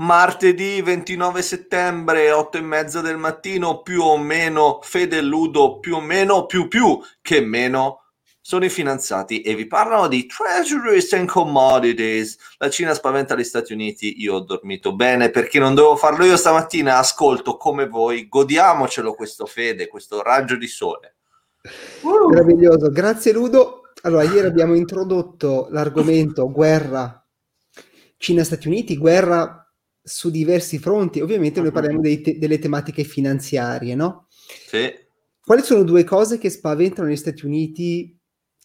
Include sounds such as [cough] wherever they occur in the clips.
martedì 29 settembre, 8 e mezza del mattino, più o meno, Fede Ludo, più o meno, più più che meno, sono i finanziati e vi parlano di treasuries and commodities. La Cina spaventa gli Stati Uniti, io ho dormito bene perché non dovevo farlo io stamattina, ascolto come voi, godiamocelo questo Fede, questo raggio di sole. Uh. Meraviglioso, grazie Ludo. Allora, ieri abbiamo introdotto l'argomento guerra Cina-Stati Uniti, guerra su diversi fronti. Ovviamente noi parliamo te- delle tematiche finanziarie, no? Sì. Quali sono due cose che spaventano gli Stati Uniti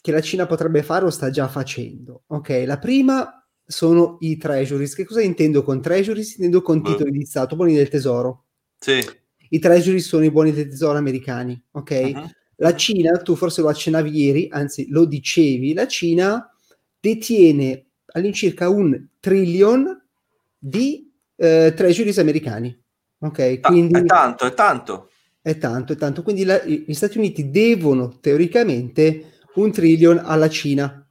che la Cina potrebbe fare o sta già facendo? Ok, la prima sono i treasuries. Che cosa intendo con treasuries? Intendo con titoli di Stato, buoni del tesoro. Sì. I treasuries sono i buoni del tesoro americani, ok? Uh-huh. La Cina, tu forse lo accennavi ieri, anzi lo dicevi, la Cina detiene all'incirca un trillion di eh, treasuries americani. Ok, quindi... È tanto, è tanto. È tanto, è tanto. Quindi la, gli Stati Uniti devono teoricamente un trillion alla Cina.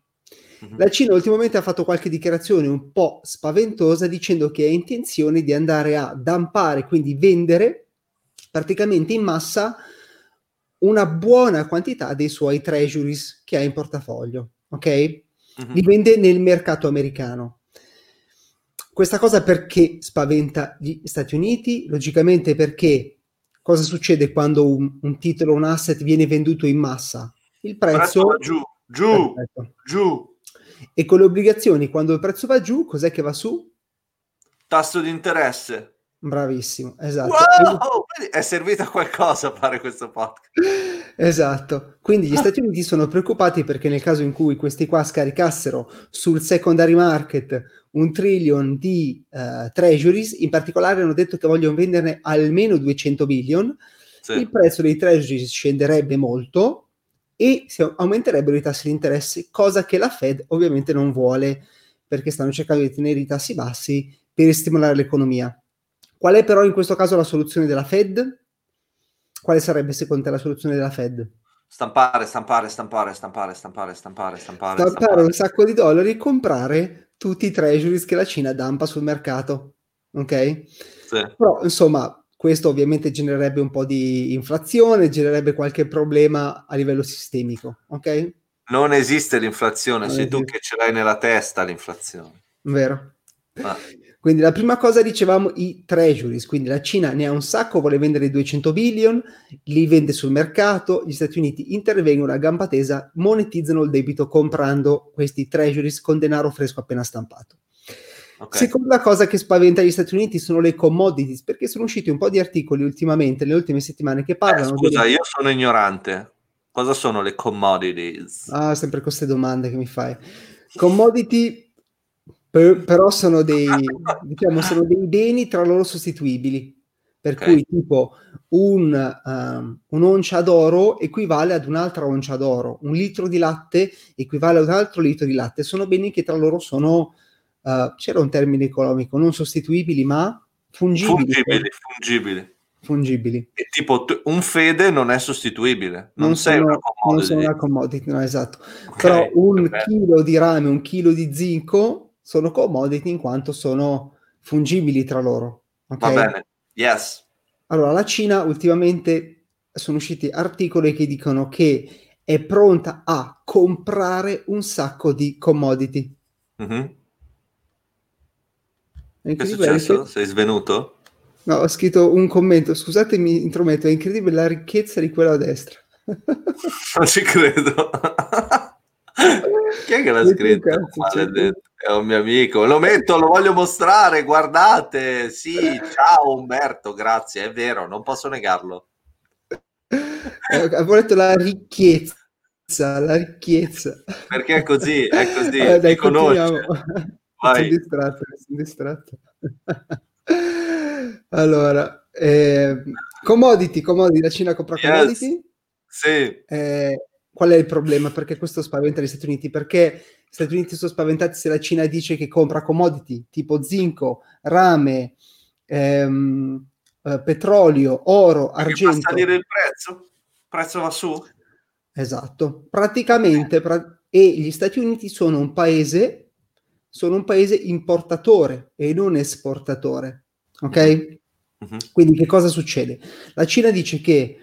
Mm-hmm. La Cina ultimamente ha fatto qualche dichiarazione un po' spaventosa dicendo che ha intenzione di andare a dampare, quindi vendere praticamente in massa una buona quantità dei suoi treasuries che ha in portafoglio, ok? Mm-hmm. Li vende nel mercato americano. Questa cosa perché spaventa gli Stati Uniti? Logicamente perché cosa succede quando un, un titolo, un asset viene venduto in massa? Il prezzo, va giù, giù, perfetto. giù. E con le obbligazioni, quando il prezzo va giù, cos'è che va su? Tasso di interesse. Bravissimo, esatto. Wow! È servito a qualcosa fare questo podcast. [laughs] Esatto. Quindi gli Stati Uniti sono preoccupati perché nel caso in cui questi qua scaricassero sul secondary market un trillion di uh, treasuries, in particolare hanno detto che vogliono venderne almeno 200 billion, sì. il prezzo dei treasuries scenderebbe molto e si aumenterebbero i tassi di interesse, cosa che la Fed ovviamente non vuole perché stanno cercando di tenere i tassi bassi per stimolare l'economia. Qual è però in questo caso la soluzione della Fed? Quale sarebbe secondo te la soluzione della Fed? Stampare, stampare, stampare, stampare, stampare, stampare, stampare. Stampare, un sacco di dollari e comprare tutti i treasuries che la Cina dampa sul mercato. Ok? Sì. Però, insomma, questo ovviamente genererebbe un po' di inflazione, genererebbe qualche problema a livello sistemico. Ok? Non esiste l'inflazione, non sei esiste. tu che ce l'hai nella testa l'inflazione. Vero. Ah. Quindi la prima cosa dicevamo i treasuries, quindi la Cina ne ha un sacco, vuole vendere 200 billion, li vende sul mercato, gli Stati Uniti intervengono a gamba tesa, monetizzano il debito comprando questi treasuries con denaro fresco appena stampato. Okay. Seconda cosa che spaventa gli Stati Uniti sono le commodities, perché sono usciti un po' di articoli ultimamente, nelle ultime settimane, che parlano... Eh, scusa, delle... io sono ignorante. Cosa sono le commodities? Ah, sempre queste domande che mi fai. Commodity per, [laughs] però sono dei, [laughs] diciamo, sono dei beni tra loro sostituibili. Per okay. cui, tipo, un, um, un'oncia d'oro equivale ad un'altra oncia d'oro, un litro di latte equivale ad un altro litro di latte. Sono beni che tra loro sono, uh, c'era un termine economico, non sostituibili, ma fungibili. Fungibili, fungibili. Fungibili. E tipo, un fede non è sostituibile, non, non sei sono, una commodity. Non sono una commodity, no, esatto. Okay, Però un vabbè. chilo di rame, un chilo di zinco sono commodity in quanto sono fungibili tra loro. Okay? Va bene, yes. Allora, la Cina ultimamente sono usciti articoli che dicono che è pronta a comprare un sacco di commodity. Mm-hmm. Che è successo? Sei svenuto? No, ho scritto un commento, scusatemi, intrometto, è incredibile la ricchezza di quella a destra. [laughs] non ci credo. [laughs] Chi è che l'ha scritto? È un mio amico. Lo metto, lo voglio mostrare. Guardate. Sì, ciao Umberto, grazie. È vero, non posso negarlo. Eh, avevo detto la ricchezza. La ricchezza. Perché è così, è così. Eh, dai, conosce. Sono distratto, sono distratto. allora, eh, commodity, commodity, la Cina compra yes. commodity? Sì. Eh, qual è il problema? Perché questo spaventa gli Stati Uniti? Perché gli Stati Uniti sono spaventati se la Cina dice che compra commodity tipo zinco, rame, ehm, eh, petrolio, oro, Perché argento. Fa salire il prezzo? Il prezzo va su? Esatto. Praticamente, pra- e gli Stati Uniti sono un paese sono un paese importatore e non esportatore. Ok? Uh-huh. Quindi che cosa succede? La Cina dice che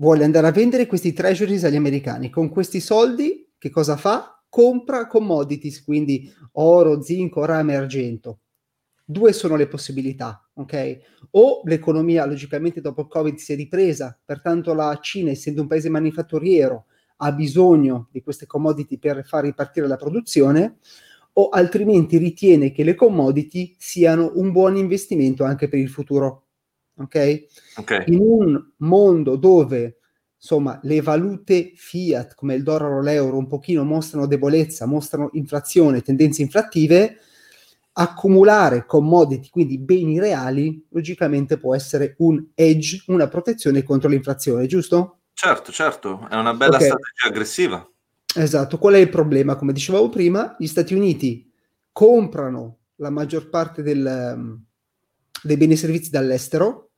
vuole andare a vendere questi treasuries agli americani. Con questi soldi, che cosa fa? Compra commodities, quindi oro, zinco, rame, argento. Due sono le possibilità, ok? O l'economia, logicamente, dopo il Covid si è ripresa, pertanto la Cina, essendo un paese manifatturiero, ha bisogno di queste commodity per far ripartire la produzione, o altrimenti ritiene che le commodity siano un buon investimento anche per il futuro. Ok? okay. In un mondo dove insomma le valute fiat come il dollaro o l'euro un pochino mostrano debolezza, mostrano inflazione, tendenze inflattive, accumulare commodity, quindi beni reali, logicamente può essere un edge, una protezione contro l'inflazione, giusto? Certo, certo, è una bella okay. strategia aggressiva. Esatto, qual è il problema? Come dicevamo prima, gli Stati Uniti comprano la maggior parte del, ehm, dei beni e servizi dall'estero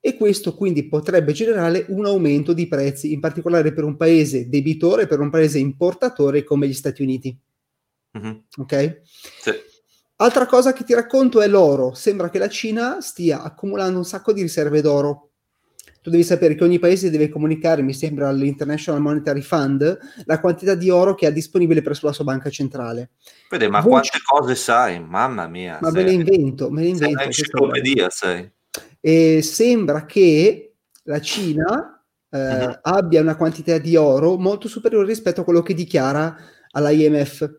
e questo quindi potrebbe generare un aumento di prezzi, in particolare per un paese debitore, per un paese importatore come gli Stati Uniti. Mm-hmm. Ok? Sì. Altra cosa che ti racconto è l'oro. Sembra che la Cina stia accumulando un sacco di riserve d'oro tu devi sapere che ogni paese deve comunicare, mi sembra, all'International Monetary Fund la quantità di oro che ha disponibile presso la sua banca centrale. Vede, ma Voce... quante cose sai, mamma mia. Ma me le invento, me le invento. Sei un'enciclopedia, sei. E sembra che la Cina eh, uh-huh. abbia una quantità di oro molto superiore rispetto a quello che dichiara all'IMF.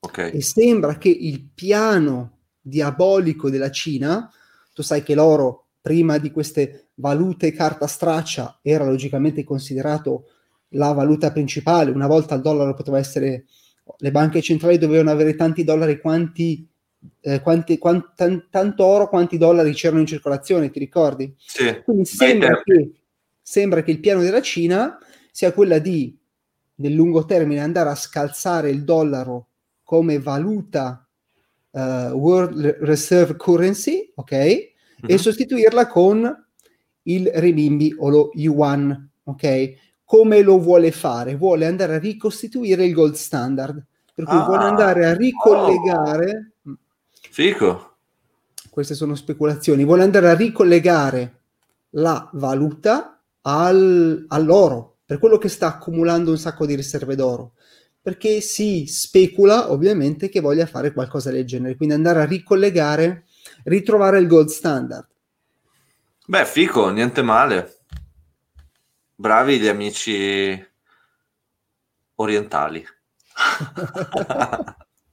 Okay. E sembra che il piano diabolico della Cina, tu sai che l'oro prima di queste valute carta straccia era logicamente considerato la valuta principale, una volta il dollaro poteva essere, le banche centrali dovevano avere tanti dollari quanti, eh, quanti, quant, tan, tanto oro quanti dollari c'erano in circolazione, ti ricordi? Sì. Quindi sembra che, sembra che il piano della Cina sia quella di, nel lungo termine, andare a scalzare il dollaro come valuta uh, World Reserve Currency, ok? mm-hmm. e sostituirla con il renminbi o lo yuan, ok? Come lo vuole fare? Vuole andare a ricostituire il gold standard, per cui ah, vuole andare a ricollegare... Oh. Fico. Queste sono speculazioni. Vuole andare a ricollegare la valuta al, all'oro, per quello che sta accumulando un sacco di riserve d'oro perché si specula ovviamente che voglia fare qualcosa del genere, quindi andare a ricollegare ritrovare il gold standard. Beh, fico, niente male. Bravi gli amici orientali. [laughs]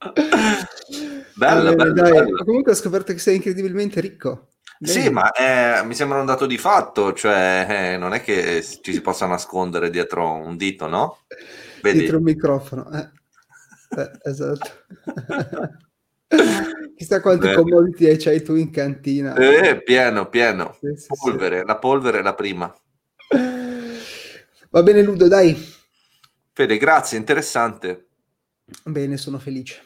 [laughs] [laughs] bella, bella, dai, bella. Comunque ho scoperto che sei incredibilmente ricco. Bene. Sì, ma eh, mi sembra un dato di fatto, cioè eh, non è che ci si possa nascondere dietro un dito, no? Vedi? Dietro un microfono. Eh. Eh, esatto. [laughs] Chissà quanti Beh. commodity c'hai tu in cantina. Eh, pieno, pieno. Sì, sì, polvere, sì. la polvere è la prima. Va bene Ludo, dai. Fede, grazie, interessante. Bene, sono felice.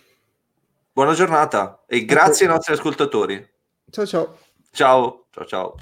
Buona giornata e grazie ai nostri ascoltatori. Ciao ciao. Ciao, ciao ciao.